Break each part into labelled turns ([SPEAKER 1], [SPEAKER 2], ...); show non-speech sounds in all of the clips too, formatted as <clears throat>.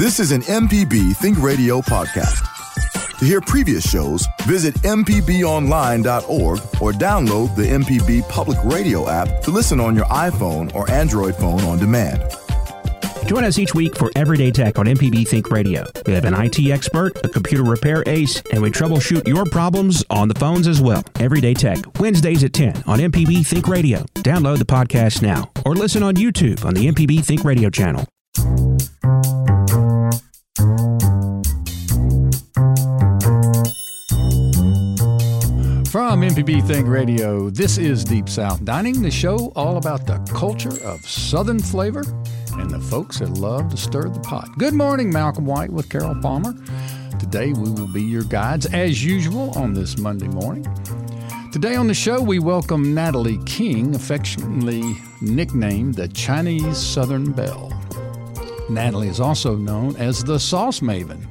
[SPEAKER 1] This is an MPB Think Radio podcast. To hear previous shows, visit MPBOnline.org or download the MPB Public Radio app to listen on your iPhone or Android phone on demand.
[SPEAKER 2] Join us each week for Everyday Tech on MPB Think Radio. We have an IT expert, a computer repair ace, and we troubleshoot your problems on the phones as well. Everyday Tech, Wednesdays at 10 on MPB Think Radio. Download the podcast now or listen on YouTube on the MPB Think Radio channel.
[SPEAKER 3] From MPB Think Radio, this is Deep South Dining, the show all about the culture of Southern flavor and the folks that love to stir the pot. Good morning, Malcolm White with Carol Palmer. Today we will be your guides as usual on this Monday morning. Today on the show, we welcome Natalie Keng, affectionately nicknamed the Chinese Southern Belle. Natalie is also known as the Sauce Maven.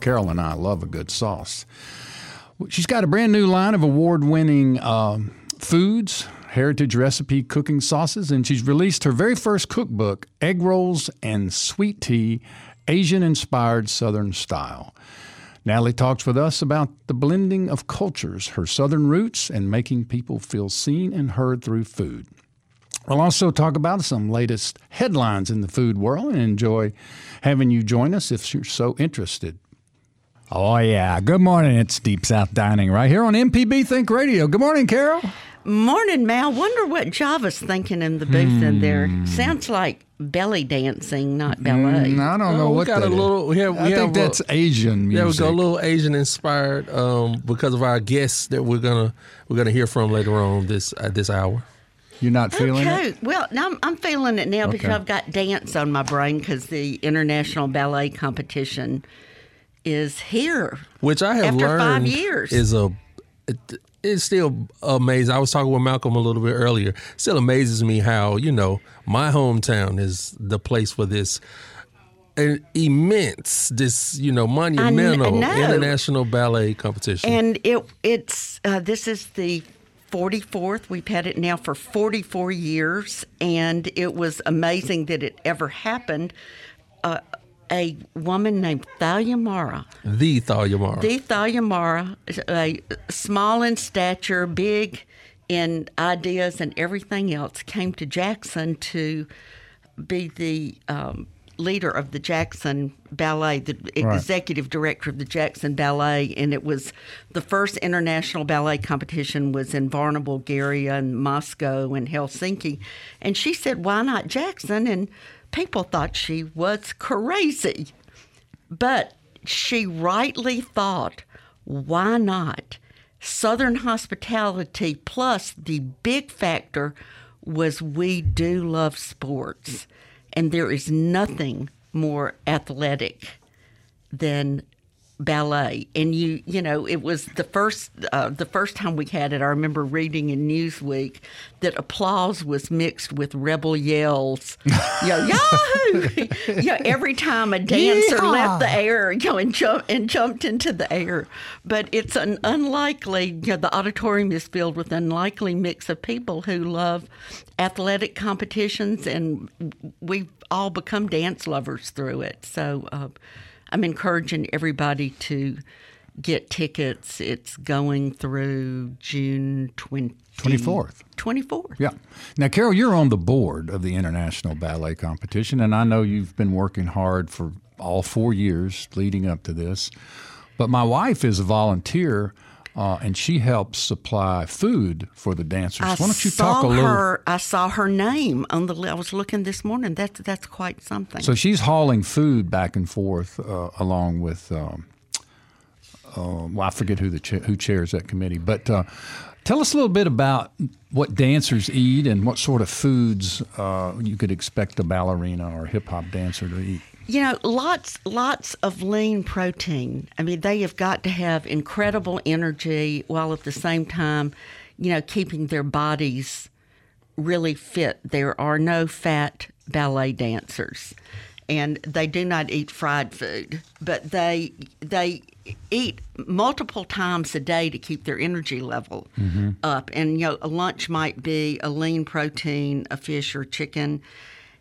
[SPEAKER 3] Carol and I love a good sauce. She's got a brand new line of award winning uh, foods, heritage recipe cooking sauces, and she's released her very first cookbook, Egg Rolls and Sweet Tea Asian Inspired Southern Style. Natalie talks with us about the blending of cultures, her Southern roots, and making people feel seen and heard through food. We'll also talk about some latest headlines in the food world and enjoy having you join us if you're so interested. Oh, yeah. Good morning. It's Deep South Dining right here on MPB Think Radio. Good morning, Carol.
[SPEAKER 4] Morning, Mal. Wonder what Java's thinking in the booth in there.
[SPEAKER 3] Hmm.
[SPEAKER 4] Sounds like belly dancing, not ballet.
[SPEAKER 3] Mm, I don't know
[SPEAKER 5] Oh, we got
[SPEAKER 3] that
[SPEAKER 5] a little- we have- we
[SPEAKER 3] I think
[SPEAKER 5] have a-
[SPEAKER 3] that's Asian
[SPEAKER 5] Yeah, we
[SPEAKER 3] music.
[SPEAKER 5] got a little Asian inspired um, because of our guests that we're gonna we're gonna hear from later on this at this hour.
[SPEAKER 3] You're not feeling
[SPEAKER 4] okay.
[SPEAKER 3] it?
[SPEAKER 4] Well, now I'm, I'm feeling it now because I've got dance on my brain because the international ballet competition is here.
[SPEAKER 5] which I have
[SPEAKER 4] After
[SPEAKER 5] learned
[SPEAKER 4] five years.
[SPEAKER 5] is a it, it's still amazing. I was talking with Malcolm a little bit earlier. Still amazes me how you know my hometown is the place for this. An immense, this you know, monumental
[SPEAKER 4] know.
[SPEAKER 5] international ballet competition.
[SPEAKER 4] And it it's uh, this is the 44th. We've had it now for 44 years, and it was amazing that it ever happened. Uh, a woman named Thalia Mara,
[SPEAKER 5] the Thalia Mara.
[SPEAKER 4] the Thalia Mara, a small in stature, big in ideas and everything else, came to Jackson to be the um, leader of the Jackson Ballet, the
[SPEAKER 3] Right.
[SPEAKER 4] executive director of the Jackson Ballet, and it was the first international ballet competition was in Varna, Bulgaria, and Moscow and Helsinki, and she said, "Why not Jackson?" and people thought she was crazy, but she rightly thought, "Why not?" Southern hospitality plus the big factor was we do love sports and there is nothing more athletic than ballet. And you you know it was the first uh, the first time we had it i remember reading in newsweek that applause was mixed with rebel yells. <laughs> You know yahoo! You know every time a dancer left the air you know and jumped and jumped into the air. But it's an unlikely you know the auditorium is filled with unlikely mix of people who love athletic competitions and we've all become dance lovers through it. So uh, I'm encouraging everybody to get tickets. It's going through June 20,
[SPEAKER 3] 24th.
[SPEAKER 4] 24th.
[SPEAKER 3] Yeah. Now, Carol, you're on the board of the International Ballet Competition, and I know you've been working hard for all four years leading up to this. But my wife is a volunteer, uh, and she helps supply food for the dancers.
[SPEAKER 4] I
[SPEAKER 3] Why don't you talk a little?
[SPEAKER 4] her. I saw her name on the. I was looking this morning. That's that's quite something.
[SPEAKER 3] So she's hauling food back and forth uh, along with. Um, uh, well, I forget who the cha- who chairs that committee, but uh, tell us a little bit about what dancers eat and what sort of foods uh, you could expect a ballerina or hip hop dancer to eat.
[SPEAKER 4] You know, lots lots of lean protein. I mean, they have got to have incredible energy while at the same time, you know, keeping their bodies really fit. There are no fat ballet dancers. And they do not eat fried food, but they they eat multiple times a day to keep their energy level mm-hmm. up. And you know, a lunch might be a lean protein, a fish or chicken,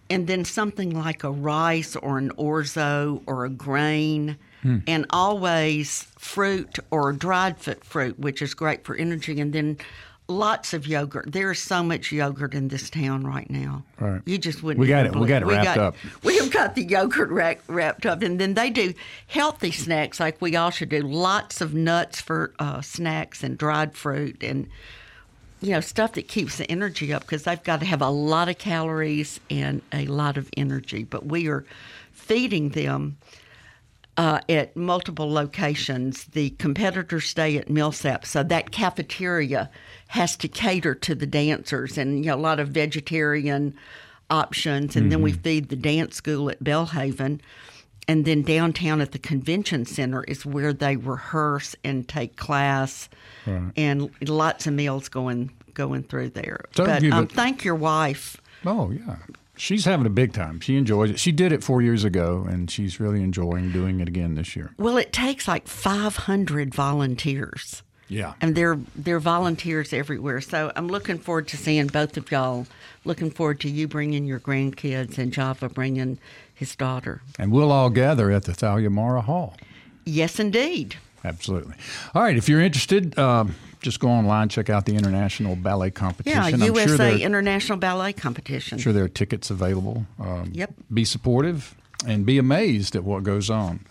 [SPEAKER 4] and then something like a rice or an orzo or a grain, and always fruit or dried fruit, which is great for energy, and then lots of yogurt. There is so much yogurt in this town right now.
[SPEAKER 3] Right.
[SPEAKER 4] You just wouldn't.
[SPEAKER 3] We got it- we got it
[SPEAKER 4] believe-
[SPEAKER 3] wrapped up. <laughs>
[SPEAKER 4] We have got the yogurt rack, wrapped up, and then they do healthy snacks like we all should do. Lots of nuts for uh, snacks and dried fruit and you know stuff that keeps the energy up because they've got to have a lot of calories and a lot of energy. But we are feeding them uh, at multiple locations. The competitors stay at Millsaps, so that cafeteria has to cater to the dancers, and you know a lot of vegetarian options. And then we feed the dance school at Belhaven, and then downtown at the convention center is where they rehearse and take class, and lots of meals going going through there.
[SPEAKER 3] So
[SPEAKER 4] but
[SPEAKER 3] you-
[SPEAKER 4] um, thank your wife.
[SPEAKER 3] Oh yeah, she's having a big time. She enjoys it. She did it four years ago, and she's really enjoying doing it again this year.
[SPEAKER 4] Well, it takes like 500 volunteers.
[SPEAKER 3] Yeah.
[SPEAKER 4] And they're they're volunteers everywhere. So I'm looking forward to seeing both of y'all. Looking forward to you bringing your grandkids and Java bringing his daughter.
[SPEAKER 3] And we'll all gather at the Thalia Mara Hall.
[SPEAKER 4] Yes, indeed.
[SPEAKER 3] Absolutely. All right. If you're interested, um, just go online, check out the International Ballet Competition.
[SPEAKER 4] Yeah,
[SPEAKER 3] I'm
[SPEAKER 4] USA
[SPEAKER 3] sure there,
[SPEAKER 4] International Ballet Competition.
[SPEAKER 3] sure there are tickets available. Um,
[SPEAKER 4] Yep.
[SPEAKER 3] Be supportive and be amazed at what goes on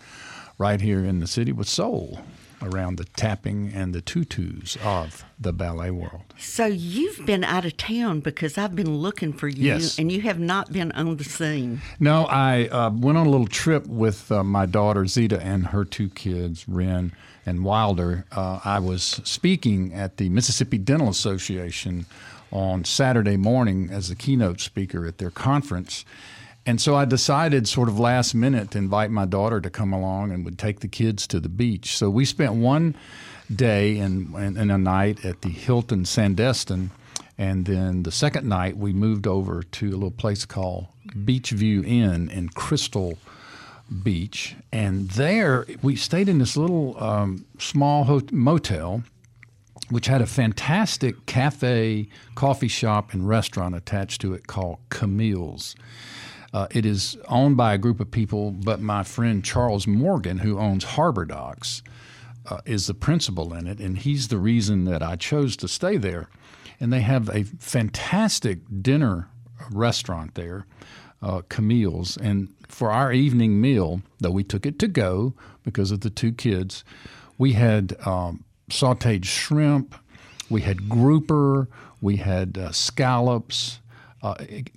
[SPEAKER 3] right here in the city with soul around the tapping and the tutus of the ballet world.
[SPEAKER 4] So you've been out of town because I've been looking for you,
[SPEAKER 3] Yes.
[SPEAKER 4] and you have not been on the scene.
[SPEAKER 3] No, I uh, went on a little trip with uh, my daughter Zeta and her two kids, Ren and Wilder. Uh, I was speaking at the Mississippi Dental Association on Saturday morning as the keynote speaker at their conference. And so I decided, sort of last minute, to invite my daughter to come along and would take the kids to the beach. So we spent one day and, and, and a night at the Hilton Sandestin. And then the second night, we moved over to a little place called Beachview Inn in Crystal Beach. And there we stayed in this little um, small motel, which had a fantastic cafe, coffee shop, and restaurant attached to it called Camille's. Uh, it is owned by a group of people, but my friend Charles Morgan, who owns Harbor Docks, uh, is the principal in it, and he's the reason that I chose to stay there. And they have a fantastic dinner restaurant there, uh, Camille's. And for our evening meal, though we took it to go because of the two kids, we had um, sauteed shrimp, we had grouper, we had uh, scallops uh,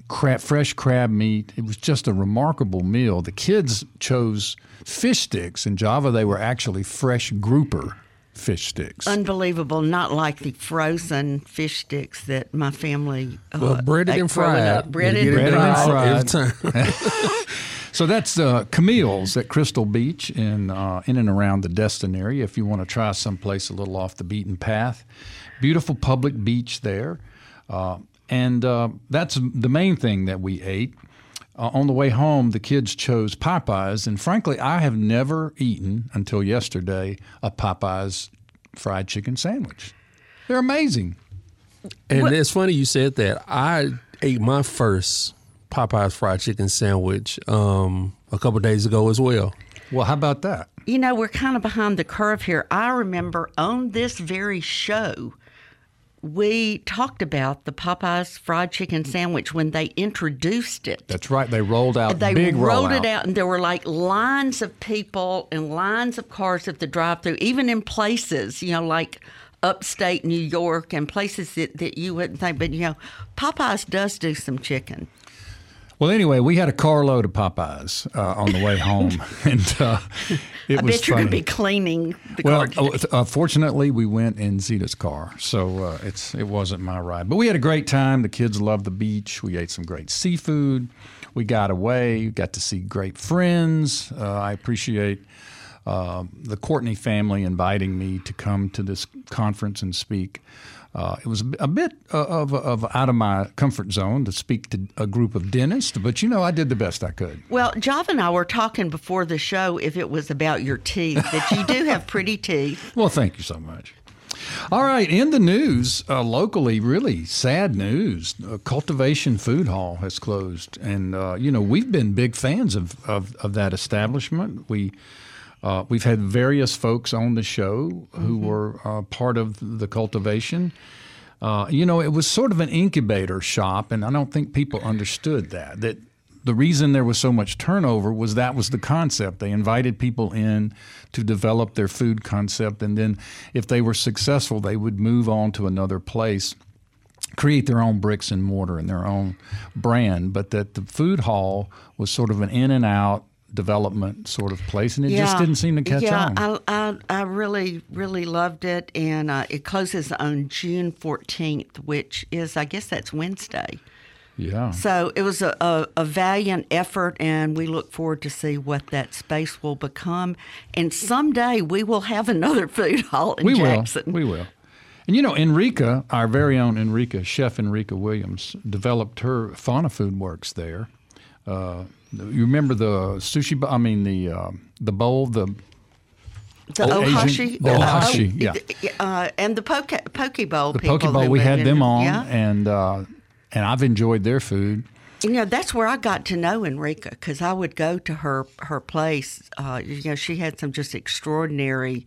[SPEAKER 3] crab, fresh crab meat. It was just a remarkable meal. The kids chose fish sticks. In Java, they were actually fresh grouper fish sticks.
[SPEAKER 4] Unbelievable, not like the frozen fish sticks that my family. Uh,
[SPEAKER 5] Well, breaded and fried.
[SPEAKER 4] Breaded,
[SPEAKER 5] You get it
[SPEAKER 4] and
[SPEAKER 3] Breaded and
[SPEAKER 4] fried.
[SPEAKER 5] all- every time. <laughs> <laughs>
[SPEAKER 3] so that's uh, Camille's at Crystal Beach in uh, in and around the Destin area. If you want to try someplace a little off the beaten path, beautiful public beach there, uh, and uh, that's the main thing that we ate. Uh, on the way home, the kids chose Popeyes, and frankly, I have never eaten until yesterday a Popeyes fried chicken sandwich. They're amazing.
[SPEAKER 5] And it's funny you said that. I ate my first Popeyes fried chicken sandwich um, a couple days ago as well.
[SPEAKER 3] Well, how about that?
[SPEAKER 4] You know, we're kind of behind the curve here. I remember on this very show, we talked about the Popeyes fried chicken sandwich when they introduced it.
[SPEAKER 3] That's right. They rolled out
[SPEAKER 4] they
[SPEAKER 3] big
[SPEAKER 4] rolled
[SPEAKER 3] rollout.
[SPEAKER 4] it out, and there were like lines of people and lines of cars at the drive-through, even in places, you know, like upstate New York and places that, that you wouldn't think. But you know, Popeyes does do some chicken.
[SPEAKER 3] Well, anyway, we had a carload of Popeyes uh, on the way home, <laughs> and uh, it
[SPEAKER 4] I
[SPEAKER 3] was
[SPEAKER 4] bet you're going to be cleaning the
[SPEAKER 3] well,
[SPEAKER 4] car.
[SPEAKER 3] uh, uh, fortunately, we went in Zita's car, so uh, it's it wasn't my ride. But we had a great time. The kids loved the beach. We ate some great seafood. We got away. Got to see great friends. Uh, I appreciate uh, the Courtney family inviting me to come to this conference and speak. Uh, it was a bit of, of out of my comfort zone to speak to a group of dentists, but you know, I did the best I could.
[SPEAKER 4] Well, Java and I were talking before the show if it was about your teeth, that you do have pretty teeth. <laughs>
[SPEAKER 3] Well, thank you so much. All right, in the news uh, locally, really sad news. Uh, Cultivation Food Hall has closed, and uh, you know we've been big fans of of, of that establishment. We uh, we've had various folks on the show who
[SPEAKER 4] Mm-hmm.
[SPEAKER 3] were uh, part of the cultivation. Uh, you know, it was sort of an incubator shop, and I don't think people understood that. That the reason there was so much turnover was that was the concept. They invited people in to develop their food concept, and then if they were successful, they would move on to another place, create their own bricks and mortar and their own brand. But that the food hall was sort of an in and out development sort of place, and it just didn't seem to catch
[SPEAKER 4] yeah,
[SPEAKER 3] on.
[SPEAKER 4] I, I, I really, really loved it. And uh, it closes on June 14th, which is, I guess that's Wednesday.
[SPEAKER 3] yeah.
[SPEAKER 4] So it was a, a, a valiant effort, and we look forward to see what that space will become. And someday we will have another <laughs> food hall in
[SPEAKER 3] we
[SPEAKER 4] Jackson.
[SPEAKER 3] will. We will. And you know, Enrica, our very own Enrica, Chef Enrica Williams, developed her Fauna Food Works there. Uh, you remember the sushi? I mean, the uh, the bowl, the
[SPEAKER 4] The
[SPEAKER 3] Oh,
[SPEAKER 4] Ohashi,
[SPEAKER 3] the Ohashi, yeah.
[SPEAKER 4] uh, and the poke poke bowl.
[SPEAKER 3] the poke bowl. We had them on,
[SPEAKER 4] Yeah,
[SPEAKER 3] and uh, and I've enjoyed their food.
[SPEAKER 4] you know that's where I got to know Enrica because I would go to her her place. Uh, you know, she had some just extraordinary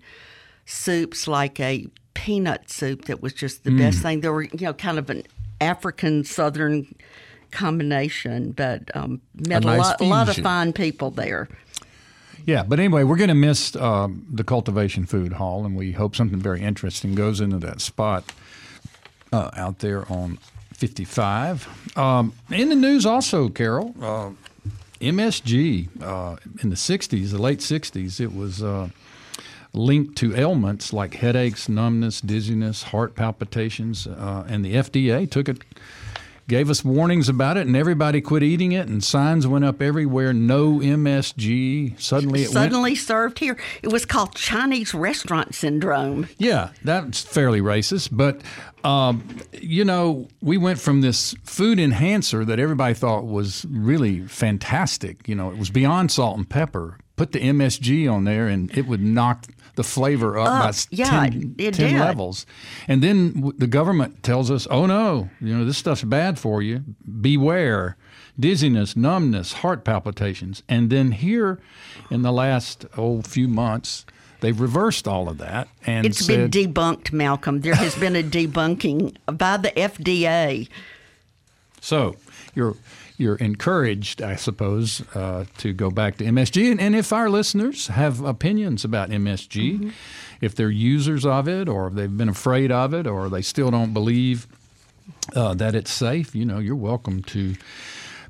[SPEAKER 4] soups, like a peanut soup that was just the
[SPEAKER 3] Mm.
[SPEAKER 4] best thing. There were you know kind of an African Southern combination, but um, met a,
[SPEAKER 5] nice
[SPEAKER 4] lot, a lot of fine people there.
[SPEAKER 3] Yeah, but anyway, we're going to miss um, the Cultivation Food Hall, and we hope something very interesting goes into that spot uh, out there on 55. Um, in the news, also, Carol, uh, MSG uh, in the 60s, the late 60s, it was uh, linked to ailments like headaches, numbness, dizziness, heart palpitations, uh, and the FDA took it gave us warnings about it, and everybody quit eating it, and signs went up everywhere. No MSG. Suddenly, it went.
[SPEAKER 4] Suddenly served here. It was called Chinese restaurant syndrome.
[SPEAKER 3] Yeah, that's fairly racist, but um, you know, we went from this food enhancer that everybody thought was really fantastic. You know, it was beyond salt and pepper. Put the MSG on there, and it would knock the flavor up by
[SPEAKER 4] yeah,
[SPEAKER 3] 10,
[SPEAKER 4] it
[SPEAKER 3] 10 levels. And then w- the government tells us, "Oh no, you know this stuff's bad for you. Beware." Dizziness, numbness, heart palpitations, and then here, in the last oh few months, they've reversed all of that and
[SPEAKER 4] It's
[SPEAKER 3] said,
[SPEAKER 4] been debunked, Malcolm. There has been a debunking by the FDA.
[SPEAKER 3] So you're you're encouraged, I suppose, uh, to go back to MSG. And, and if our listeners have opinions about MSG, if they're users of it, or they've been afraid of it, or they still don't believe uh, that it's safe, you know, you're welcome to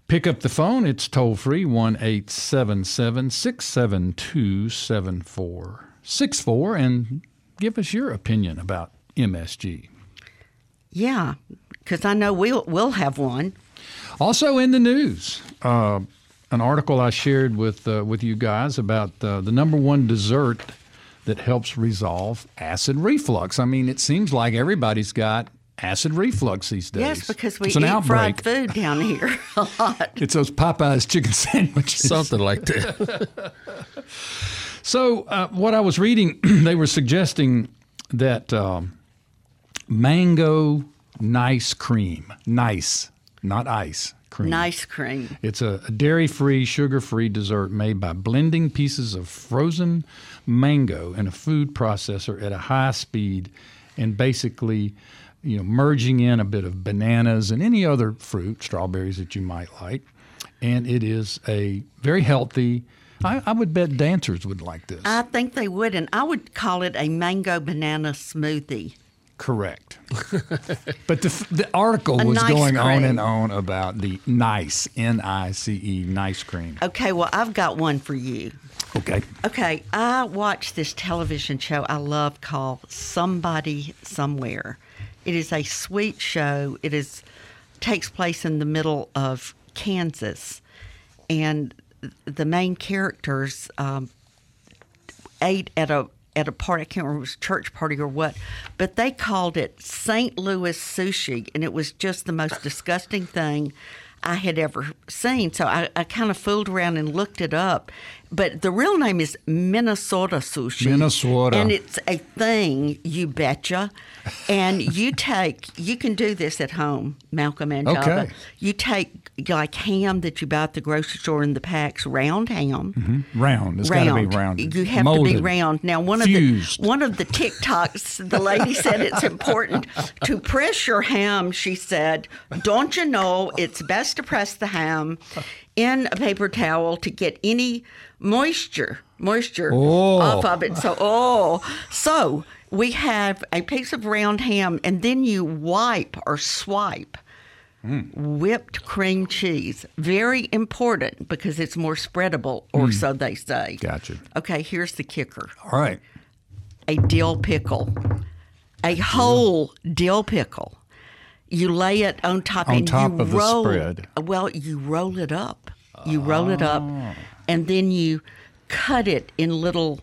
[SPEAKER 3] pick up the phone. It's toll free one eight seven seven six seven two seven four six four, and give us your opinion about MSG.
[SPEAKER 4] Yeah, because I know we'll we'll have one.
[SPEAKER 3] Also in the news, uh, an article I shared with uh, with you guys about uh, the number one dessert that helps resolve acid reflux. I mean, it seems like everybody's got acid reflux these days.
[SPEAKER 4] Yes, because we
[SPEAKER 3] it's an
[SPEAKER 4] eat
[SPEAKER 3] outbreak.
[SPEAKER 4] fried food down here a lot. <laughs>
[SPEAKER 3] It's those Popeyes chicken <laughs> sandwiches.
[SPEAKER 5] Something like that. <laughs>
[SPEAKER 3] So, uh, what I was reading, <clears throat> they were suggesting that um, mango nice cream, nice, not ice cream.
[SPEAKER 4] Nice cream.
[SPEAKER 3] It's a, dairy free, sugar free dessert made by blending pieces of frozen mango in a food processor at a high speed and basically you know, merging in a bit of bananas and any other fruit, strawberries that you might like. And it is a very healthy, I, I would bet dancers would like this.
[SPEAKER 4] I think they would, and I would call it a mango banana smoothie.
[SPEAKER 3] Correct. But the, the article
[SPEAKER 4] A
[SPEAKER 3] was
[SPEAKER 4] nice
[SPEAKER 3] going on and on about the nice, N I C E, nice cream.
[SPEAKER 4] Okay, well, I've got one for you.
[SPEAKER 3] Okay.
[SPEAKER 4] Okay, I watched this television show I love called Somebody Somewhere. It is a sweet show. It is takes place in the middle of Kansas, and the main characters um, ate at a at a party. I can't remember it was a church party or what, but they called it St. Louis sushi, and it was just the most disgusting thing I had ever seen. So I, I kind of fooled around and looked it up. But the real name is Minnesota sushi.
[SPEAKER 3] Minnesota.
[SPEAKER 4] and it's a thing. You betcha. And you <laughs> take, you can do this at home, Malcolm and Java.
[SPEAKER 3] Okay.
[SPEAKER 4] You take like ham that you buy at the grocery store in the packs, round ham. Mm-hmm.
[SPEAKER 3] Round. It's got to be round.
[SPEAKER 4] You have to be round. Now, one
[SPEAKER 3] Fused.
[SPEAKER 4] of the one of the TikToks, the lady said it's important to press your ham. She said, "Don't you know it's best to press the ham in a paper towel to get any moisture moisture
[SPEAKER 3] Oh.
[SPEAKER 4] off of it." So, oh, so we have a piece of round ham, and then you wipe or swipe hmm. whipped cream cheese. Very important because it's more spreadable, or hmm. so they say.
[SPEAKER 3] Gotcha.
[SPEAKER 4] Okay, here's the kicker
[SPEAKER 3] All right.
[SPEAKER 4] a dill pickle, a whole dill pickle. You lay it on top
[SPEAKER 3] On
[SPEAKER 4] and
[SPEAKER 3] top
[SPEAKER 4] you
[SPEAKER 3] of the
[SPEAKER 4] roll,
[SPEAKER 3] spread.
[SPEAKER 4] Well, you roll it up. You roll it up,
[SPEAKER 3] Ah.
[SPEAKER 4] and then you cut it in little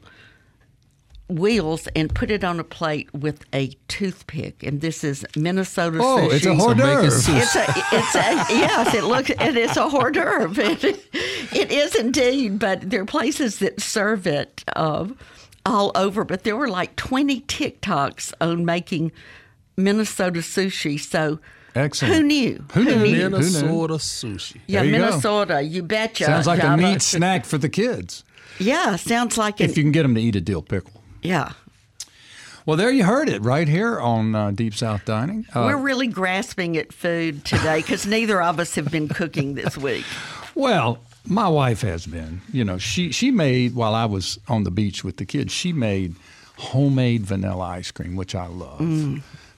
[SPEAKER 4] wheels and put it on a plate with a toothpick. And this is Minnesota
[SPEAKER 3] Oh,
[SPEAKER 4] sushi.
[SPEAKER 3] it's a hors
[SPEAKER 5] So make it
[SPEAKER 3] d'oeuvre.
[SPEAKER 4] It's a, it's a, yes, it looks, and it's a hors d'oeuvre. It, <laughs> it is indeed, but there are places that serve it um, all over. But there were like 20 TikToks on making Minnesota sushi. So
[SPEAKER 3] Excellent.
[SPEAKER 4] who knew?
[SPEAKER 3] Who knew? Who knew?
[SPEAKER 5] Minnesota sushi.
[SPEAKER 4] Yeah,
[SPEAKER 3] There you go.
[SPEAKER 4] Minnesota, you betcha.
[SPEAKER 3] Sounds like a
[SPEAKER 4] Java.
[SPEAKER 3] neat snack for the kids
[SPEAKER 4] Yeah, sounds like an,
[SPEAKER 3] if you can get them to eat a dill pickle.
[SPEAKER 4] yeah.
[SPEAKER 3] Well, there you heard it right here on uh, Deep South Dining. Uh,
[SPEAKER 4] We're really grasping at food today because neither of us have been cooking this week.
[SPEAKER 3] Well, my wife has been. You know, she she made while I was on the beach with the kids. She made homemade vanilla ice cream, which I love.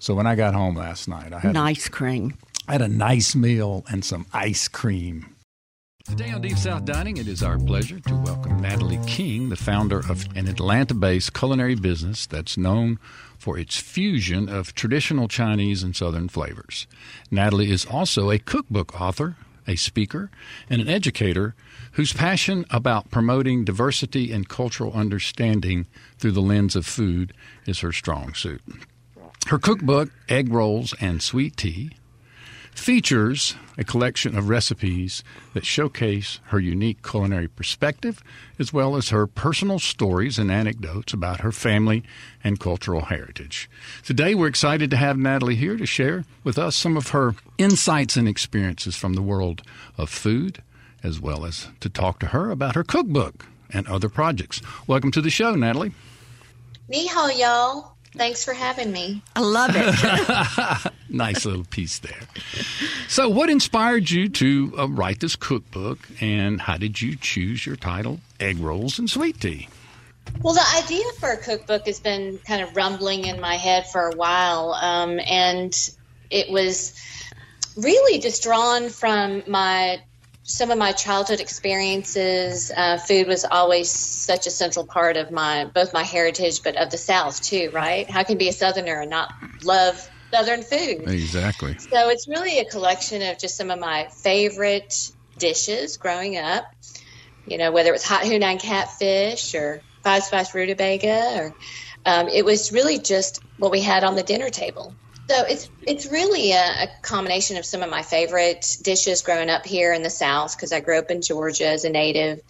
[SPEAKER 3] So when I got home last night, I had
[SPEAKER 4] Nice cream.
[SPEAKER 3] I had a nice meal and some ice cream. Today on Deep South Dining, it is our pleasure to welcome Natalie Keng, the founder of an Atlanta based culinary business that's known for its fusion of traditional Chinese and Southern flavors. Natalie is also a cookbook author, a speaker, and an educator whose passion about promoting diversity and cultural understanding through the lens of food is her strong suit. Her cookbook, Egg Rolls and Sweet Tea, features a collection of recipes that showcase her unique culinary perspective, as well as her personal stories and anecdotes about her family and cultural heritage. Today, we're excited to have Natalie here to share with us some of her insights and experiences from the world of food, as well as to talk to her about her cookbook and other projects. Welcome to the show, Natalie.
[SPEAKER 6] Ni hao, y'all. Thanks for having me.
[SPEAKER 4] I love it. <laughs>
[SPEAKER 3] nice little piece there. So, what inspired you to uh, write this cookbook, and how did you choose your title, Egg Rolls and Sweet Tea?
[SPEAKER 6] Well, the idea for a cookbook has been kind of rumbling in my head for a while, um, and it was really just drawn from my some of my childhood experiences. Uh, food was always such a central part of my both my heritage, but of the South too. Right? How can be a Southerner and not love Southern food?
[SPEAKER 3] Exactly.
[SPEAKER 6] So it's really a collection of just some of my favorite dishes growing up. You know, whether it was hot Hunan catfish or five spice rutabaga, or um, it was really just what we had on the dinner table. So it's it's really a, a combination of some of my favorite dishes growing up here in the South because I grew up in Georgia as a native,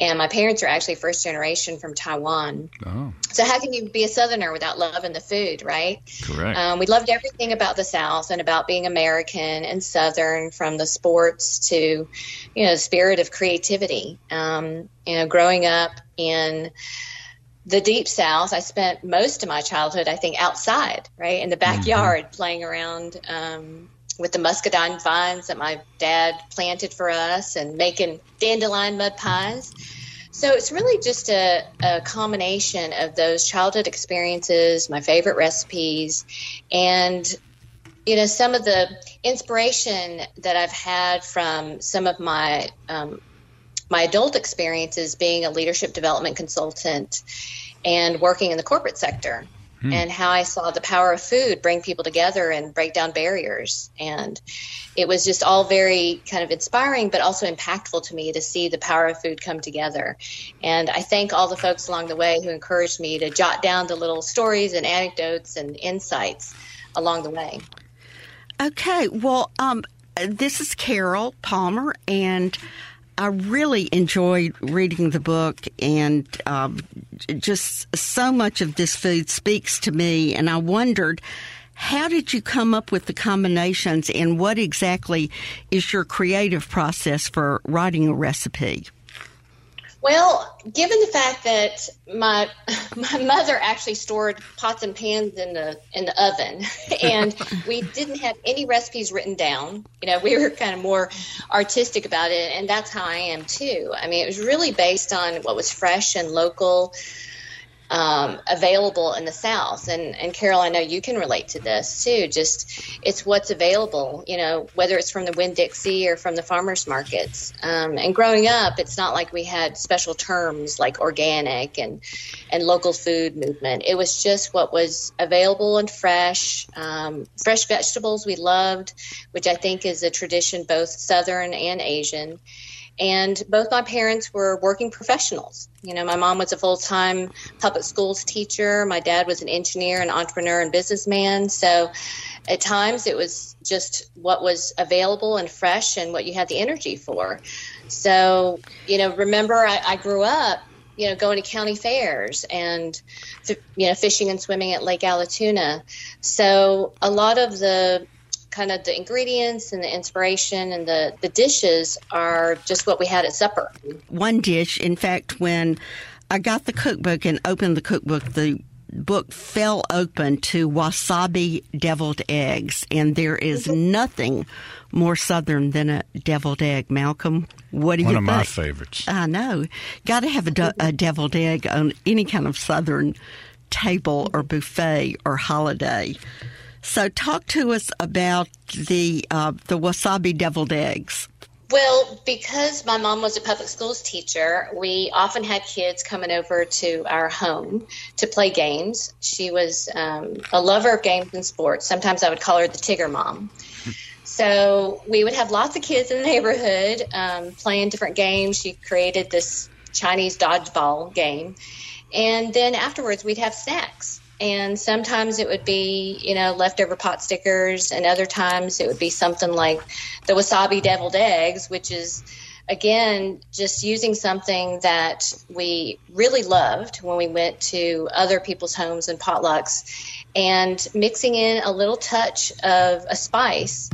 [SPEAKER 6] and my parents are actually first generation from Taiwan.
[SPEAKER 3] Oh,
[SPEAKER 6] So how can you be a Southerner without loving the food, right?
[SPEAKER 3] correct.
[SPEAKER 6] Um, we loved everything about the South and about being American and Southern, from the sports to, you know, the spirit of creativity. Um, you know, growing up in the deep South, I spent most of my childhood, I think, outside, right, in the backyard, playing around um, with the muscadine vines that my dad planted for us and making dandelion mud pies. So it's really just a, a combination of those childhood experiences, my favorite recipes, and you know some of the inspiration that I've had from some of my um, my adult experiences being a leadership development consultant and working in the corporate sector and how I saw the power of food bring people together and break down barriers. And it was just all very kind of inspiring, but also impactful to me to see the power of food come together. And I thank all the folks along the way who encouraged me to jot down the little stories and anecdotes and insights along the way.
[SPEAKER 4] Okay, well, um, this is Carol Palmer, and I really enjoyed reading the book, and um, just so much of this food speaks to me. And I wondered, how did you come up with the combinations, and what exactly is your creative process for writing a recipe?
[SPEAKER 6] Well, given the fact that my <laughs> my mother actually stored pots and pans in the in the oven, <laughs> and we didn't have any recipes written down, you know, we were kind of more artistic about it, and that's how I am too. I mean, it was really based on what was fresh and local um, available in the South. And, and Carol, I know you can relate to this too. Just it's what's available, you know, whether it's from the Winn Dixie or from the farmers markets. Um, and growing up, it's not like we had special terms like organic and, and local food movement. It was just what was available and fresh. Um, fresh vegetables we loved, which I think is a tradition both Southern and Asian and both my parents were working professionals. You know, my mom was a full time public schools teacher, my dad was an engineer, an entrepreneur, and businessman. So at times it was just what was available and fresh and what you had the energy for. So, you know, remember I, I grew up you know, going to county fairs and, you know, fishing and swimming at Lake Allatoona. So a lot of the kind of the ingredients and the inspiration and the, the dishes are just what we had at supper.
[SPEAKER 4] One dish, in fact, when I got the cookbook and opened the cookbook, the book fell open to wasabi deviled eggs, and there is mm-hmm. nothing more southern than a deviled egg. Malcolm, what do
[SPEAKER 3] One
[SPEAKER 4] you
[SPEAKER 3] think?
[SPEAKER 4] One
[SPEAKER 3] of my favorites.
[SPEAKER 4] I know. Got to have a, de- a deviled egg on any kind of southern table or buffet or holiday. So, talk to us about the uh, the wasabi deviled eggs.
[SPEAKER 6] Well, because my mom was a public schools teacher, we often had kids coming over to our home to play games. She was um, a lover of games and sports. Sometimes I would call her the Tigger mom. <laughs> so we would have lots of kids in the neighborhood um, playing different games. She created this Chinese dodgeball game. And then afterwards, we'd have snacks and sometimes it would be you know leftover pot stickers and other times it would be something like the wasabi deviled eggs which is again just using something that we really loved when we went to other people's homes and potlucks and mixing in a little touch of a spice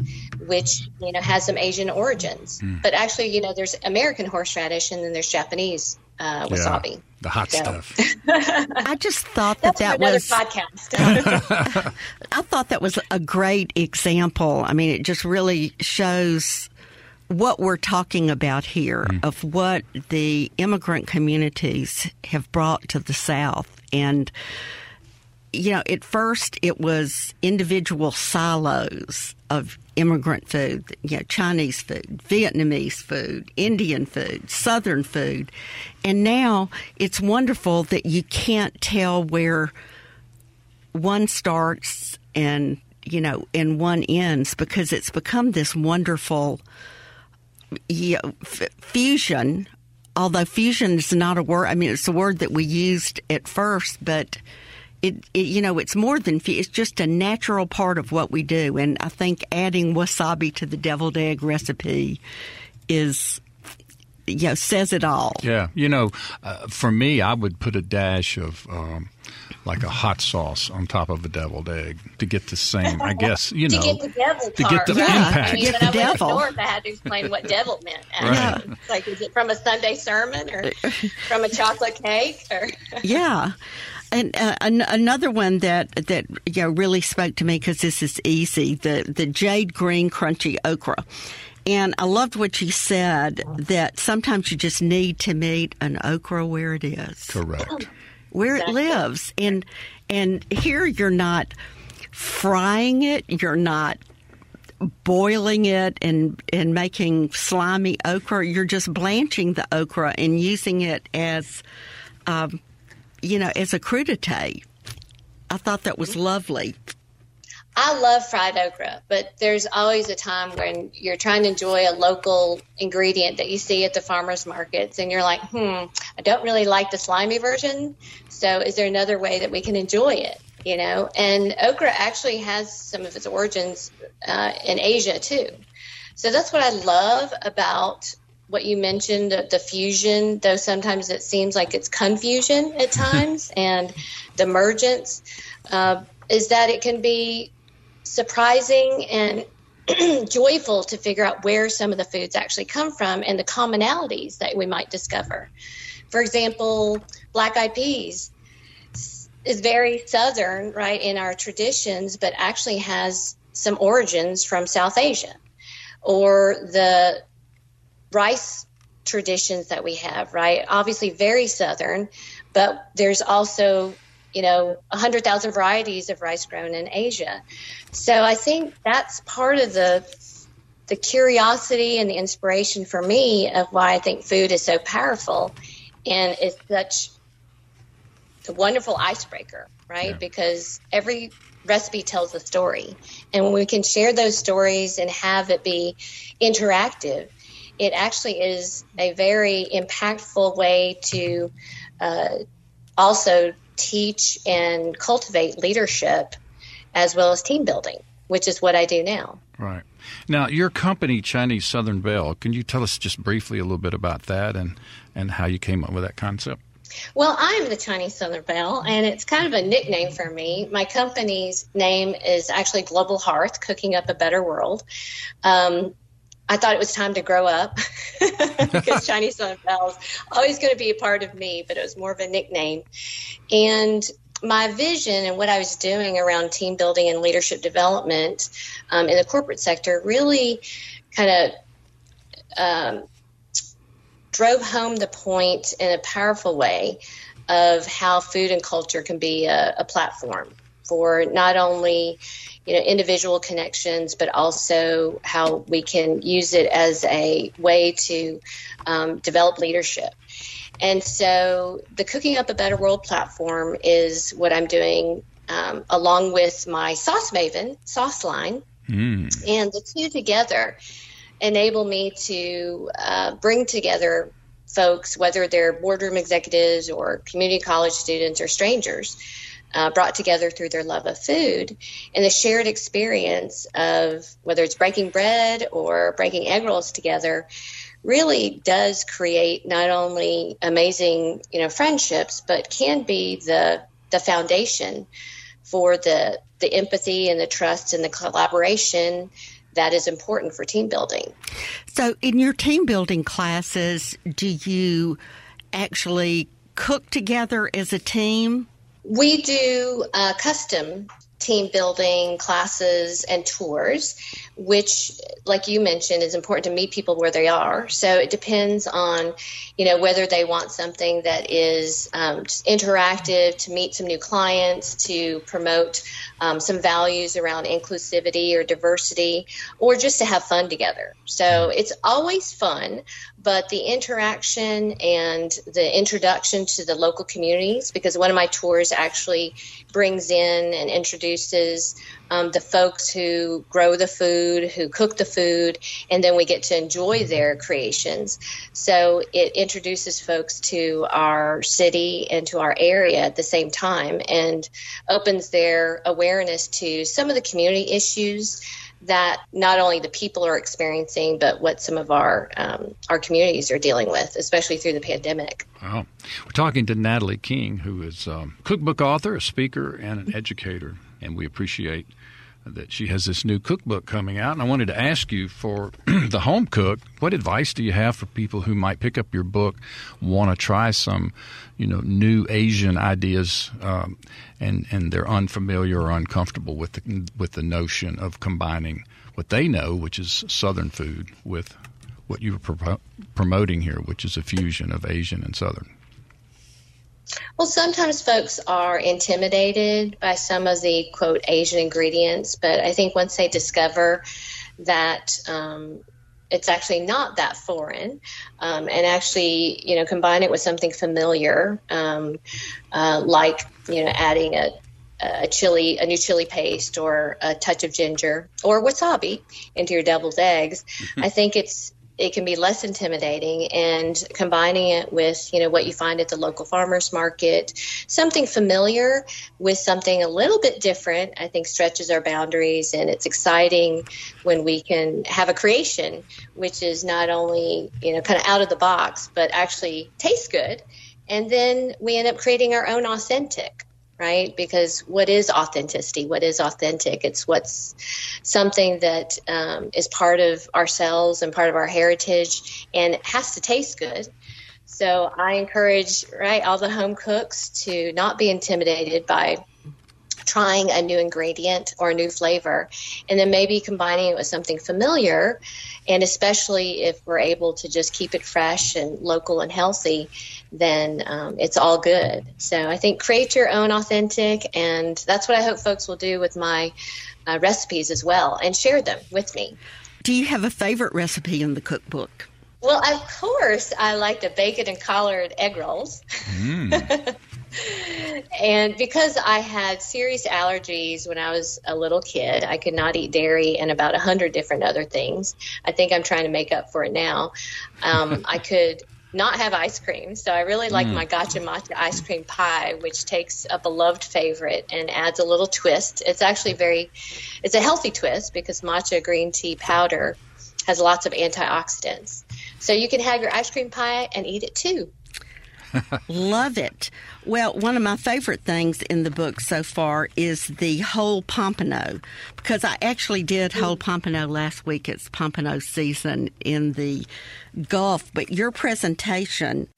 [SPEAKER 6] which you know has some asian origins mm. but actually you know there's american horseradish and then there's japanese uh, wasabi. Yeah,
[SPEAKER 3] the hot so. stuff. <laughs>
[SPEAKER 4] I just thought that
[SPEAKER 6] that
[SPEAKER 4] was
[SPEAKER 6] podcast. <laughs> <laughs>
[SPEAKER 4] I thought that was a great example. I mean, it just really shows what we're talking about here mm. of what the immigrant communities have brought to the South and you know, at first it was individual silos of immigrant food, you know, Chinese food, Vietnamese food, Indian food, Southern food. And now it's wonderful that you can't tell where one starts and, you know, and one ends because it's become this wonderful you know, f- fusion. Although fusion is not a word, I mean, it's a word that we used at first, but it, it, you know it's more than it's just a natural part of what we do and i think adding wasabi to the deviled egg recipe is you know says it all
[SPEAKER 3] yeah you know uh, for me i would put a dash of um, like a hot sauce on top of a deviled egg to get the same. I guess <laughs> you know
[SPEAKER 6] to get the devil
[SPEAKER 3] to get the yeah, impact.
[SPEAKER 6] I mean,
[SPEAKER 4] get the devil.
[SPEAKER 6] I had to explain what devil meant. <laughs> Right. Like, is it from a Sunday sermon or <laughs> from a chocolate cake? Or
[SPEAKER 4] yeah, and uh, an- another one that that you know, really spoke to me because this is easy the the jade green crunchy okra. And I loved what you said that sometimes you just need to meet an okra where it is.
[SPEAKER 3] Correct.
[SPEAKER 4] Where exactly. it lives. And and here you're not frying it, you're not boiling it and and making slimy okra. You're just blanching the okra and using it as um, you know, as a crudité. I thought that was lovely.
[SPEAKER 6] I love fried okra, but there's always a time when you're trying to enjoy a local ingredient that you see at the farmers markets and you're like, hmm, I don't really like the slimy version. So is there another way that we can enjoy it? You know, and okra actually has some of its origins uh, in Asia too. So that's what I love about what you mentioned, the fusion, though sometimes it seems like it's confusion at <laughs> times, and the emergence, uh, is that it can be surprising and <clears throat> joyful to figure out where some of the foods actually come from and the commonalities that we might discover. For example, black eyed peas is very southern, right, in our traditions, but actually has some origins from South Asia. Or the rice traditions that we have, right? Obviously, very southern, but there's also, you know, 100,000 varieties of rice grown in Asia. So I think that's part of the the curiosity and the inspiration for me of why I think food is so powerful and it's such a wonderful icebreaker, right? Yeah. Because every recipe tells a story. And when we can share those stories and have it be interactive, it actually is a very impactful way to uh, also teach and cultivate leadership as well as team building, which is what I do now.
[SPEAKER 3] Right. Now, your company, Chinese Southern Belle, can you tell us just briefly a little bit about that and, and how you came up with that concept?
[SPEAKER 6] Well, I'm the Chinese Southern Belle, and it's kind of a nickname for me. My company's name is actually Global Hearth, Cooking Up a Better World. Um, I thought it was time to grow up <laughs> because <laughs> Chinese Belle always going to be a part of me, but it was more of a nickname. And my vision and what I was doing around team building and leadership development um, in the corporate sector really kind of um, drove home the point in a powerful way of how food and culture can be a, a platform for not only you know individual connections but also how we can use it as a way to um, develop leadership and so the cooking up a better world platform is what i'm doing um, along with my sauce maven sauce line mm. and the two together enable me to uh, bring together folks, whether they're boardroom executives or community college students or strangers, uh, brought together through their love of food and the shared experience of whether it's breaking bread or breaking egg rolls together really does create not only amazing you know friendships but can be the the foundation for the the empathy and the trust and the collaboration that is important for team building.
[SPEAKER 4] So, in your team building classes, do you actually cook together as a team?
[SPEAKER 6] We do uh, custom team building classes and tours, which, like you mentioned, is important to meet people where they are. So it depends on, you know, whether they want something that is um, interactive to meet some new clients, to promote um, some values around inclusivity or diversity, or just to have fun together. So it's always fun, but the interaction and the introduction to the local communities, because one of my tours actually brings in and introduces um, the folks who grow the food, who cook the food, and then we get to enjoy their creations. So it introduces folks to our city and to our area at the same time and opens their awareness to some of the community issues that not only the people are experiencing, but what some of our um, our communities are dealing with, especially through the pandemic.
[SPEAKER 3] Wow. We're talking to Natalie Keng, who is a cookbook author, a speaker, and an educator, and we appreciate that she has this new cookbook coming out. And I wanted to ask you for <clears throat> the home cook, what advice do you have for people who might pick up your book, want to try some, you know, new Asian ideas, um, and and they're unfamiliar or uncomfortable with the with the notion of combining what they know, which is Southern food, with what you were pro- promoting here, which is a fusion of Asian and Southern.
[SPEAKER 6] Well, sometimes folks are intimidated by some of the quote Asian ingredients, but I think once they discover that um, it's actually not that foreign, um, and actually, you know, combine it with something familiar, um, uh, like you know, adding a a chili, a new chili paste, or a touch of ginger, or wasabi into your deviled eggs. I think it's it can be less intimidating and combining it with you know what you find at the local farmers market something familiar with something a little bit different i think stretches our boundaries and it's exciting when we can have a creation which is not only you know kind of out of the box but actually tastes good and then we end up creating our own authentic right? Because what is authenticity? What is authentic? It's what's something that um, is part of ourselves and part of our heritage and it has to taste good. So I encourage, right, all the home cooks to not be intimidated by trying a new ingredient or a new flavor and then maybe combining it with something familiar and especially if we're able to just keep it fresh and local and healthy then um, it's all good. So I think create your own authentic, and that's what I hope folks will do with my uh, recipes as well and share them with me.
[SPEAKER 4] Do you have a favorite recipe in the cookbook?
[SPEAKER 6] Well, of course, I like the bacon and collard egg rolls. Mm. <laughs> and because I had serious allergies when I was a little kid, I could not eat dairy and about a hundred different other things. I think I'm trying to make up for it now. Um, <laughs> I could not have ice cream. So I really like mm. my gotcha matcha ice cream pie, which takes a beloved favorite and adds a little twist. It's actually very, it's a healthy twist because matcha green tea powder has lots of antioxidants. So you can have your ice cream pie and eat it too. <laughs>
[SPEAKER 4] Love it. Well, one of my favorite things in the book so far is the whole pompano because I actually did whole pompano last week. It's pompano season in the Gulf, but your presentation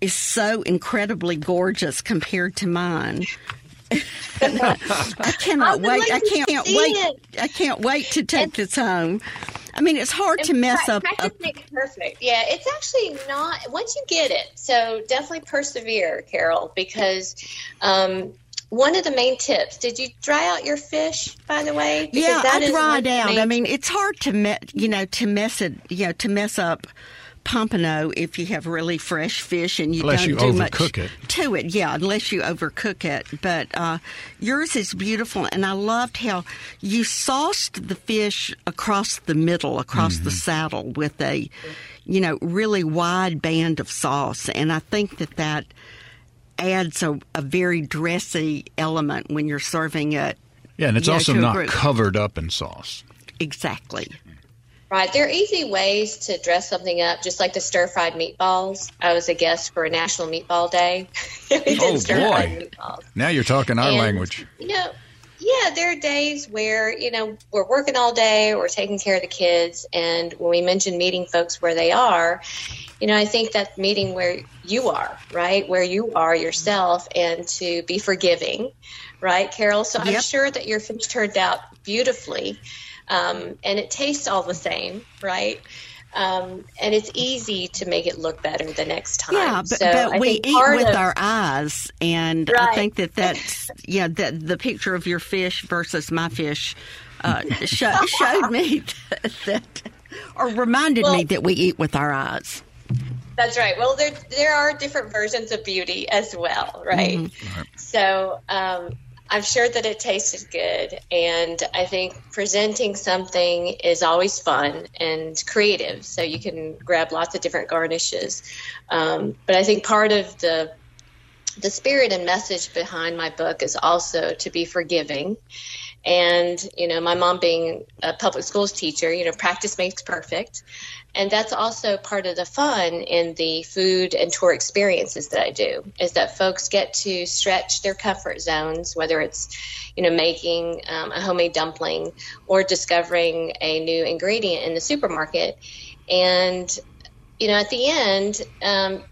[SPEAKER 4] is so incredibly gorgeous compared to mine. I, <laughs> I, cannot wait. I can't wait. It. I can't wait to take and, this home. I mean, it's hard to mess up.
[SPEAKER 6] Practice makes perfect. Yeah, it's actually not. Once you get it, so definitely persevere, Carol, because um, one of the main tips. Did you dry out your fish, by the way?
[SPEAKER 4] Because yeah, I dried out. I mean, it's hard to me, you know to mess it, you know, to mess up pompano if you have really fresh fish and you
[SPEAKER 3] unless
[SPEAKER 4] don't
[SPEAKER 3] you
[SPEAKER 4] do much
[SPEAKER 3] it.
[SPEAKER 4] to it. Yeah, unless you overcook it. But uh, yours is beautiful, and I loved how you sauced the fish across the middle, across mm-hmm. the saddle with a, you know, really wide band of sauce, and I think that that adds a, a very dressy element when you're serving it.
[SPEAKER 3] Yeah, and it's also not covered up in sauce.
[SPEAKER 4] Exactly.
[SPEAKER 6] Right. There are easy ways to dress something up, just like the stir fried meatballs. I was a guest for a National Meatball Day. <laughs>
[SPEAKER 3] oh, boy. Now you're talking our
[SPEAKER 6] and,
[SPEAKER 3] language.
[SPEAKER 6] You know, yeah, there are days where, you know, we're working all day, we're taking care of the kids. And when we mention meeting folks where they are, you know, I think that meeting where you are, right? Where you are yourself and to be forgiving, right, Carol? So yep. I'm sure that your fish turned out beautifully um, and it tastes all the same, right? Um, and it's easy to make it look better the next time.
[SPEAKER 4] Yeah, but, so but we eat with of, our eyes, and right. I think that <laughs> that's yeah, that the picture of your fish versus my fish uh, sh- showed me <laughs> that, that, or reminded well, me that we eat with our eyes.
[SPEAKER 6] That's right. Well, there there are different versions of beauty as well, right? Mm-hmm. So. Um, I'm sure that it tasted good. And I think presenting something is always fun and creative. So you can grab lots of different garnishes. Um, but I think part of the the spirit and message behind my book is also to be forgiving. And, you know, my mom being a public schools teacher, you know, practice makes perfect. And that's also part of the fun in the food and tour experiences that I do is that folks get to stretch their comfort zones, whether it's, you know, making um, a homemade dumpling or discovering a new ingredient in the supermarket. And, you know, at the end, um,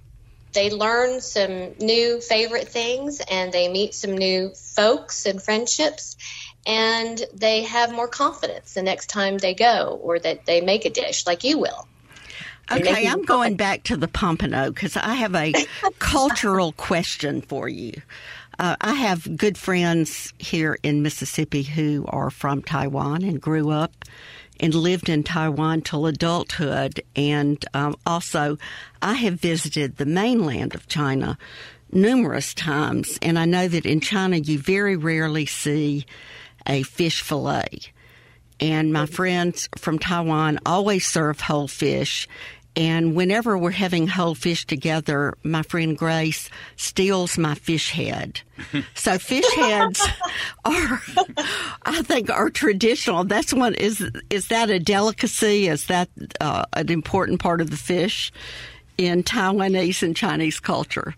[SPEAKER 6] they learn some new favorite things and they meet some new folks and friendships and they have more confidence the next time they go or that they make a dish like you will.
[SPEAKER 4] Okay, I'm going back to the pompano because I have a <laughs> cultural question for you. Uh, I have good friends here in Mississippi who are from Taiwan and grew up and lived in Taiwan till adulthood. And um, also, I have visited the mainland of China numerous times. And I know that in China, you very rarely see a fish fillet. and my friends from Taiwan always serve whole fish. And whenever we're having whole fish together, my friend Grace steals my fish head. <laughs> So fish heads are, I think, are traditional. That's one. Is is that a delicacy? Is that uh, an important part of the fish in Taiwanese and Chinese culture?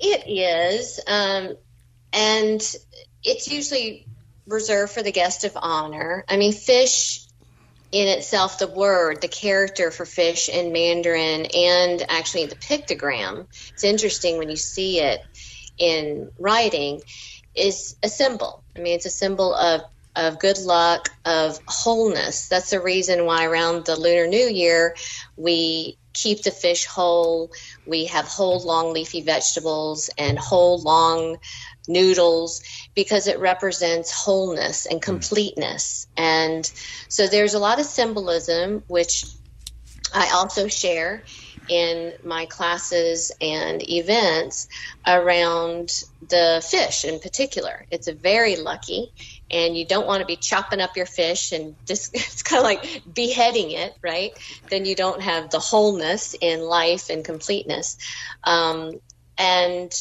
[SPEAKER 6] It is, um, and it's usually reserved for the guest of honor. I mean, fish in itself, the word, the character for fish in Mandarin, and actually the pictogram, it's interesting when you see it in writing, is a symbol. I mean, it's a symbol of of good luck, of wholeness. That's the reason why around the Lunar New Year we keep the fish whole. We have whole, long leafy vegetables and whole, long noodles because it represents wholeness and completeness. And so there's a lot of symbolism, which I also share in my classes and events around the fish in particular. It's a very lucky and you don't want to be chopping up your fish and just <laughs> it's kind of like beheading it right then you don't have the wholeness in life and completeness um, and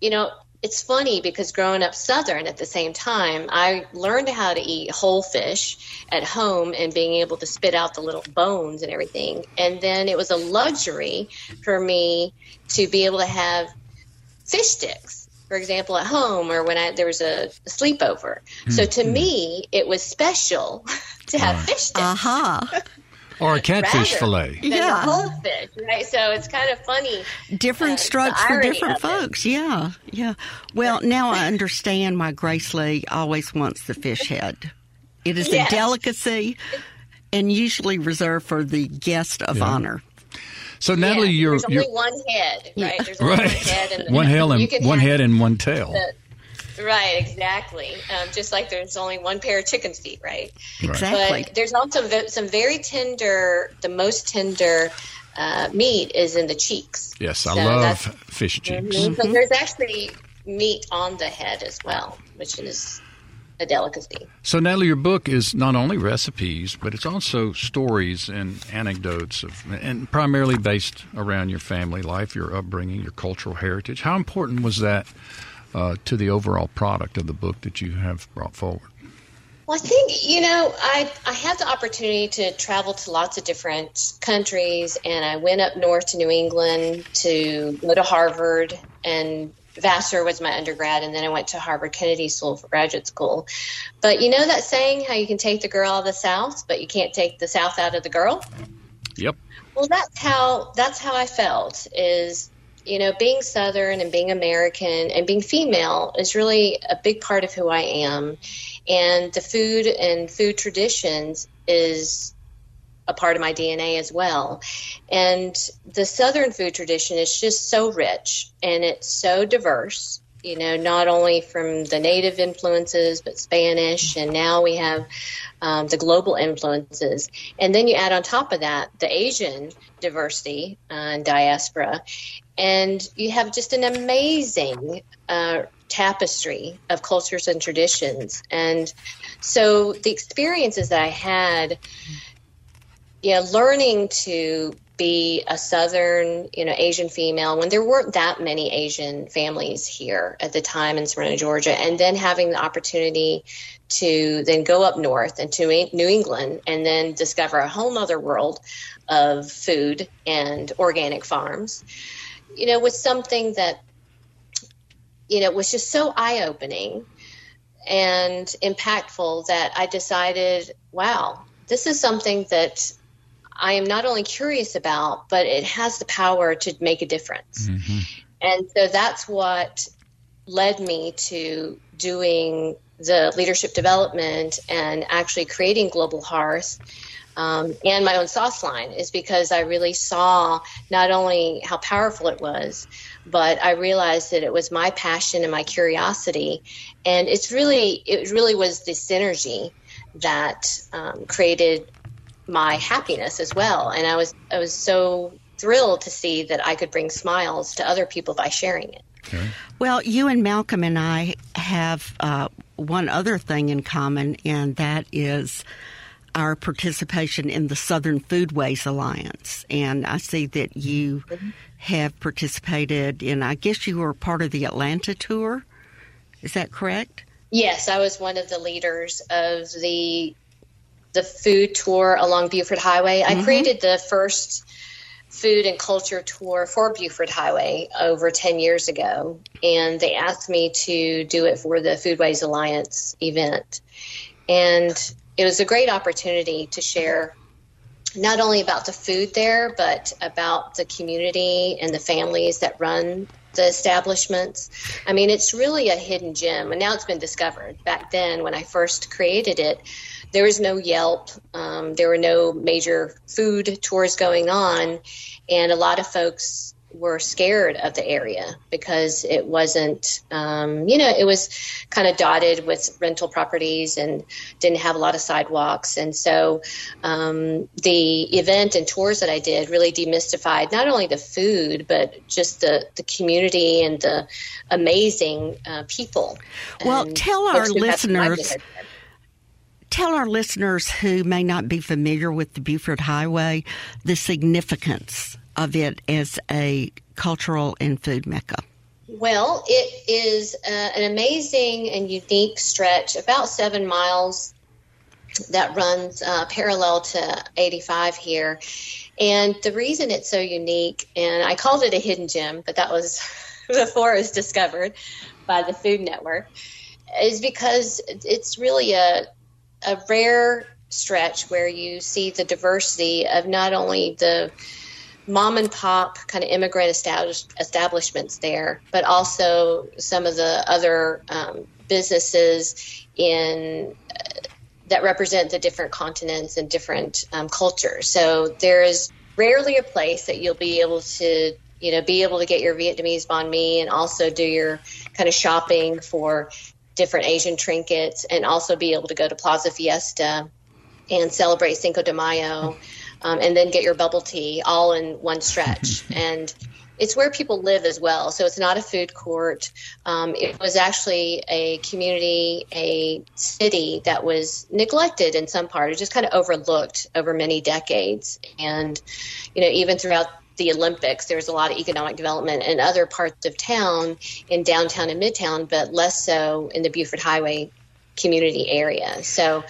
[SPEAKER 6] you know it's funny because growing up southern at the same time i learned how to eat whole fish at home and being able to spit out the little bones and everything and then it was a luxury for me to be able to have fish sticks for example, at home or when I, there was a, a sleepover. Mm-hmm. So to hmm. me, it was special <laughs> to have uh, fish sticks.
[SPEAKER 4] Uh-huh. <laughs>
[SPEAKER 3] or a catfish fillet.
[SPEAKER 6] yeah. whole fish, right? So it's kind of funny.
[SPEAKER 4] Different uh, strokes for different folks. It. Yeah, yeah. Well, now I <laughs> understand why Grace Lee always wants the fish head. It is yes. a delicacy and usually reserved for the guest of yeah. honor.
[SPEAKER 3] So Natalie, yeah, you're
[SPEAKER 6] there's only
[SPEAKER 3] you're,
[SPEAKER 6] one head, right? There's
[SPEAKER 3] right. one head and <laughs> one <laughs> head and one head and one tail.
[SPEAKER 6] The, right, exactly. Um, just like there's only one pair of chicken feet, right?
[SPEAKER 4] Exactly.
[SPEAKER 6] But there's also some very tender. The most tender uh, meat is in the cheeks.
[SPEAKER 3] Yes, I so love fish cheeks.
[SPEAKER 6] Mm-hmm. So there's actually meat on the head as well, which is a delicacy.
[SPEAKER 3] So, Natalie, your book is not only recipes, but it's also stories and anecdotes of, and primarily based around your family life, your upbringing, your cultural heritage. How important was that uh, to the overall product of the book that you have brought forward?
[SPEAKER 6] Well, I think, you know, I, I had the opportunity to travel to lots of different countries, and I went up north to New England to go to Harvard and Vassar was my undergrad, and then I went to Harvard Kennedy School for graduate school. But you know that saying, how you can take the girl out of the South, but you can't take the South out of the girl?
[SPEAKER 3] Yep.
[SPEAKER 6] Well, that's how that's how I felt. Is you know, being Southern and being American and being female is really a big part of who I am, and the food and food traditions is a part of my DNA as well. And the Southern food tradition is just so rich and it's so diverse. You know, not only from the native influences, but Spanish, and now we have um, the global influences. And then you add on top of that the Asian diversity uh, and diaspora, and you have just an amazing uh, tapestry of cultures and traditions. And so the experiences that I had yeah, learning to be a Southern, you know, Asian female when there weren't that many Asian families here at the time in Smyrna, Georgia, and then having the opportunity to then go up north and to New England and then discover a whole other world of food and organic farms, you know, was something that, you know, was just so eye opening and impactful that I decided, wow, this is something that I am not only curious about, but it has the power to make a difference. Mm-hmm. And so that's what led me to doing the leadership development and actually creating Global Hearth um, and my own sauce line is because I really saw not only how powerful it was, but I realized that it was my passion and my curiosity, and it's really it really was the synergy that um, created my happiness as well. And I was I was so thrilled to see that I could bring smiles to other people by sharing it.
[SPEAKER 4] Okay. Well, you and Malcolm and I have uh, one other thing in common, and that is our participation in the Southern Foodways Alliance. And I see that you have participated in, I guess you were part of the Atlanta tour. Is that correct?
[SPEAKER 6] Yes, I was one of the leaders of the the food tour along Buford Highway. Mm-hmm. I created the first food and culture tour for Buford Highway over 10 years ago, and they asked me to do it for the Foodways Alliance event. And it was a great opportunity to share not only about the food there, but about the community and the families that run the establishments. I mean, it's really a hidden gem, and now it's been discovered. Back then, when I first created it, there was no Yelp, um, there were no major food tours going on, and a lot of folks were scared of the area because it wasn't, um, you know, it was kind of dotted with rental properties and didn't have a lot of sidewalks. And so um, the event and tours that I did really demystified not only the food, but just the, the community and the amazing uh, people.
[SPEAKER 4] Well, tell our listeners. Tell our listeners who may not be familiar with the Buford Highway the significance of it as a cultural and food mecca?
[SPEAKER 6] Well, it is uh, an amazing and unique stretch, about seven miles, that runs uh, parallel to 85 here. And the reason it's so unique, and I called it a hidden gem, but that was <laughs> before it was discovered by the Food Network, is because it's really a, a rare stretch where you see the diversity of not only the mom and pop kind of immigrant establish, establishments there, but also some of the other um, businesses in uh, that represent the different continents and different um, cultures. So there is rarely a place that you'll be able to you know be able to get your Vietnamese banh mi and also do your kind of shopping for different Asian trinkets and also be able to go to Plaza Fiesta and celebrate Cinco de Mayo um, and then get your bubble tea all in one stretch. <laughs> and it's where people live as well. So it's not a food court. Um, it was actually a community, a city that was neglected in some part, or just kind of overlooked over many decades. And, you know, even throughout the Olympics, there was a lot of economic development in other parts of town, in downtown and midtown, but less so in the Buford Highway community area. So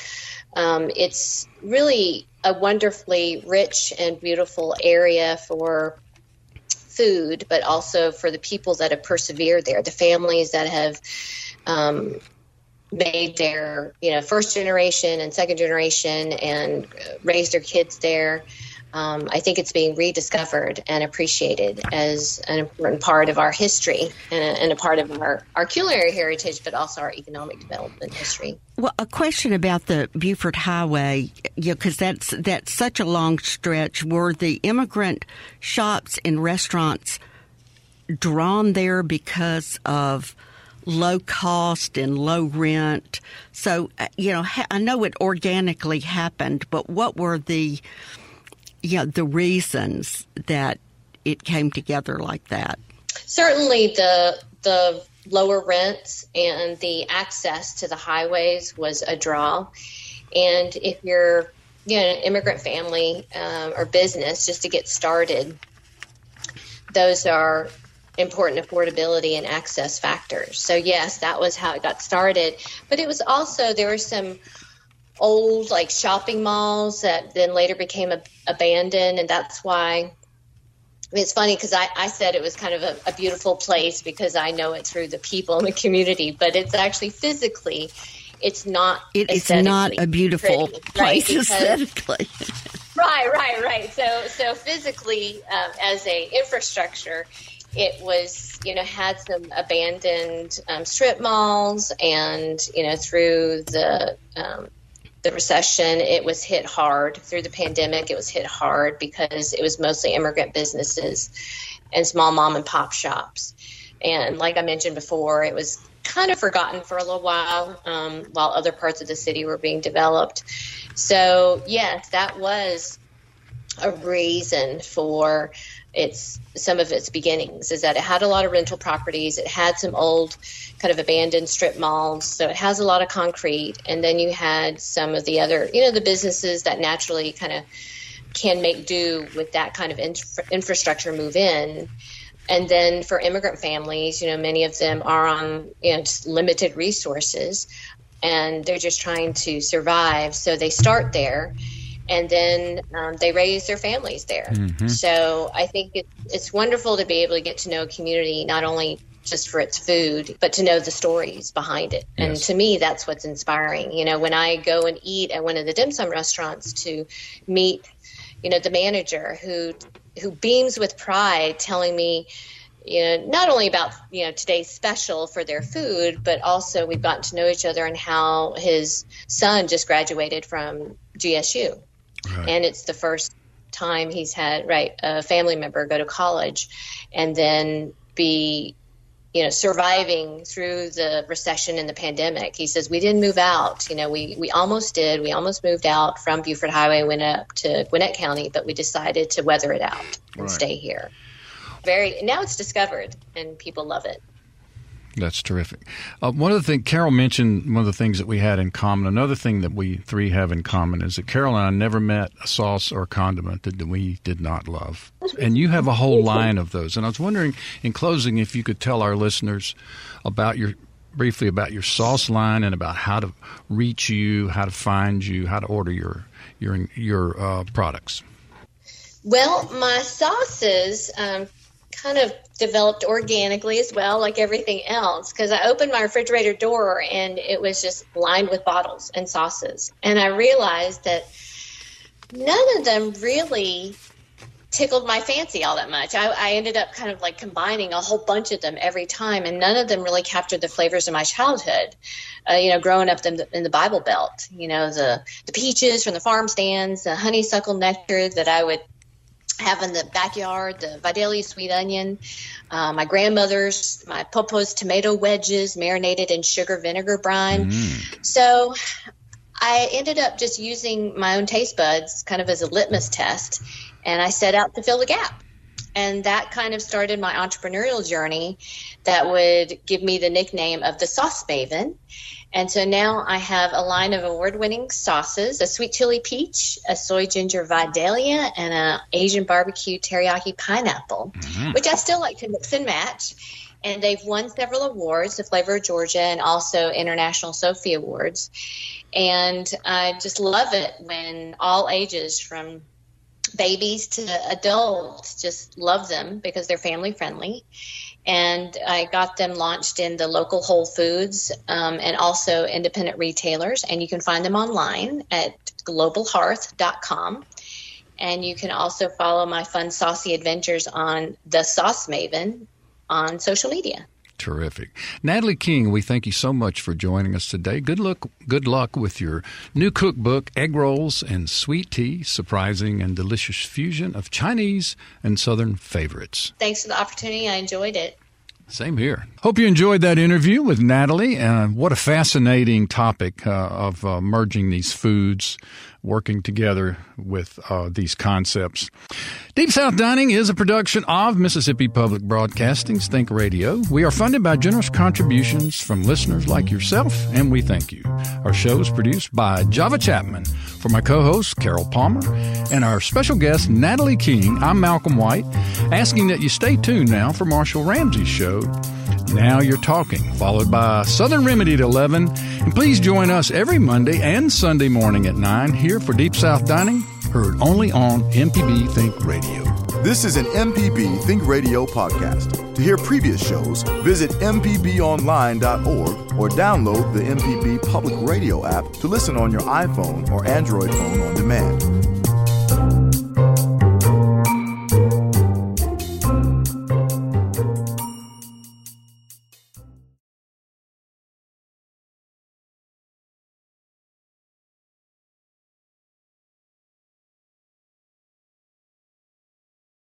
[SPEAKER 6] um, it's really a wonderfully rich and beautiful area for food, but also for the people that have persevered there, the families that have um, made their you know first generation and second generation and raised their kids there um, I think it's being rediscovered and appreciated as an important part of our history and a, and a, part of our, our culinary heritage, but also our economic development history.
[SPEAKER 4] Well, a question about the Buford Highway, you know, because that's that's such a long stretch. Were the immigrant shops and restaurants drawn there because of low cost and low rent? So, uh, you know, I know it organically happened, but what were the yeah, the reasons that it came together like that?
[SPEAKER 6] Certainly, the the lower rents and the access to the highways was a draw. And if you're you know, an immigrant family um, or business just to get started, those are important affordability and access factors. So yes, that was how it got started. But it was also there were some old like shopping malls that then later became a, abandoned, and that's why. I mean, it's funny because I, I said it was kind of a, a beautiful place because I know it through the people in the community, but it's actually physically, it's not.
[SPEAKER 4] It, it's not a beautiful pretty, place right? aesthetically. <laughs>
[SPEAKER 6] right, right, right. So, so physically, um, as a infrastructure, it was you know had some abandoned um, strip malls, and you know through the um, the recession, it was hit hard. Through the pandemic, it was hit hard because it was mostly immigrant businesses and small mom and pop shops. And like I mentioned before, it was kind of forgotten for a little while um, while other parts of the city were being developed. So, yes, that was a reason for its some of its beginnings is that it had a lot of rental properties. It had some old kind of abandoned strip malls. So it has a lot of concrete. And then you had some of the other you know the businesses that naturally kind of can make do with that kind of infra- infrastructure move in. And then for immigrant families you know many of them are on you know limited resources and they're just trying to survive. So they start there and then um, they raise their families there. Mm-hmm. So I think it, it's wonderful to be able to get to know a community not only just for its food, but to know the stories behind it. Yes. And to me, that's what's inspiring. You know, when I go and eat at one of the dim sum restaurants to meet, you know, the manager who who beams with pride, telling me, you know, not only about you know today's special for their food, but also we've gotten to know each other and how his son just graduated from GSU. Right. And it's the first time he's had right a family member go to college and then be you know surviving through the recession and the pandemic. He says we didn't move out. You know we we almost did. We almost moved out from buford highway went up to gwinnett county but we decided to weather it out and right. stay here. Very now it's discovered and people love it
[SPEAKER 3] that's terrific. Uh, one of the things Carol mentioned, one of the things that we had in common, another thing that we three have in common is that Carol and I never met a sauce or a condiment that we did not love. And you have a whole line of those. And I was wondering, in closing, if you could tell our listeners about your briefly about your sauce line and about how to reach you, how to find you, how to order your your your uh, products.
[SPEAKER 6] Well, my sauces um, kind of developed organically as well, like everything else, because I opened my refrigerator door and it was just lined with bottles and sauces. And I realized that none of them really tickled my fancy all that much. I, I, ended up kind of like combining a whole bunch of them every time, and none of them really captured the flavors of my childhood. Uh, you know, growing up in the, in the, Bible Belt, you know, the the peaches from the farm stands, the honeysuckle nectar that I would have in the backyard, the Vidalia sweet onion, uh, my grandmother's, my Popo's tomato wedges marinated in sugar vinegar brine. Mm. So I ended up just using my own taste buds kind of as a litmus test, and I set out to fill the gap. And that kind of started my entrepreneurial journey that would give me the nickname of the Sauce Maven. And so now I have a line of award-winning sauces: a sweet chili peach, a soy ginger Vidalia, and an Asian barbecue teriyaki pineapple, mm-hmm. which I still like to mix and match. And they've won several awards, the Flavor of Georgia, and also International sofi Awards. And I just love it when all ages, from babies to adults, just love them because they're family friendly and I got them launched in the local Whole Foods um, and also independent retailers. And you can find them online at globalhearth.com. And you can also follow my fun, saucy adventures on the Sauce Maven on social media.
[SPEAKER 3] Terrific. Natalie Keng, we thank you so much for joining us today. Good luck good luck with your new cookbook, Egg Rolls and Sweet Tea, surprising and delicious fusion of Chinese and southern favorites.
[SPEAKER 6] Thanks for the opportunity. I enjoyed it.
[SPEAKER 3] Same here. Hope you enjoyed that interview with Natalie. Uh, what a fascinating topic uh, of uh, merging these foods working together with uh, these concepts. Deep South Dining is a production of Mississippi Public Broadcasting's Think Radio. We are funded by generous contributions from listeners like yourself, and we thank you. Our show is produced by Java Chatman. For my co host, Carol Palmer, and our special guest, Natalie Keng, I'm Malcolm White, asking that you stay tuned now for Marshall Ramsey's show. Now You're Talking, followed by Southern Remedy at 11. And please join us every Monday and Sunday morning at 9 here for Deep South Dining, heard only on MPB Think Radio.
[SPEAKER 1] This is an MPB Think Radio podcast. To hear previous shows, visit MPBOnline.org or download the MPB Public Radio app to listen on your iPhone or Android phone on demand.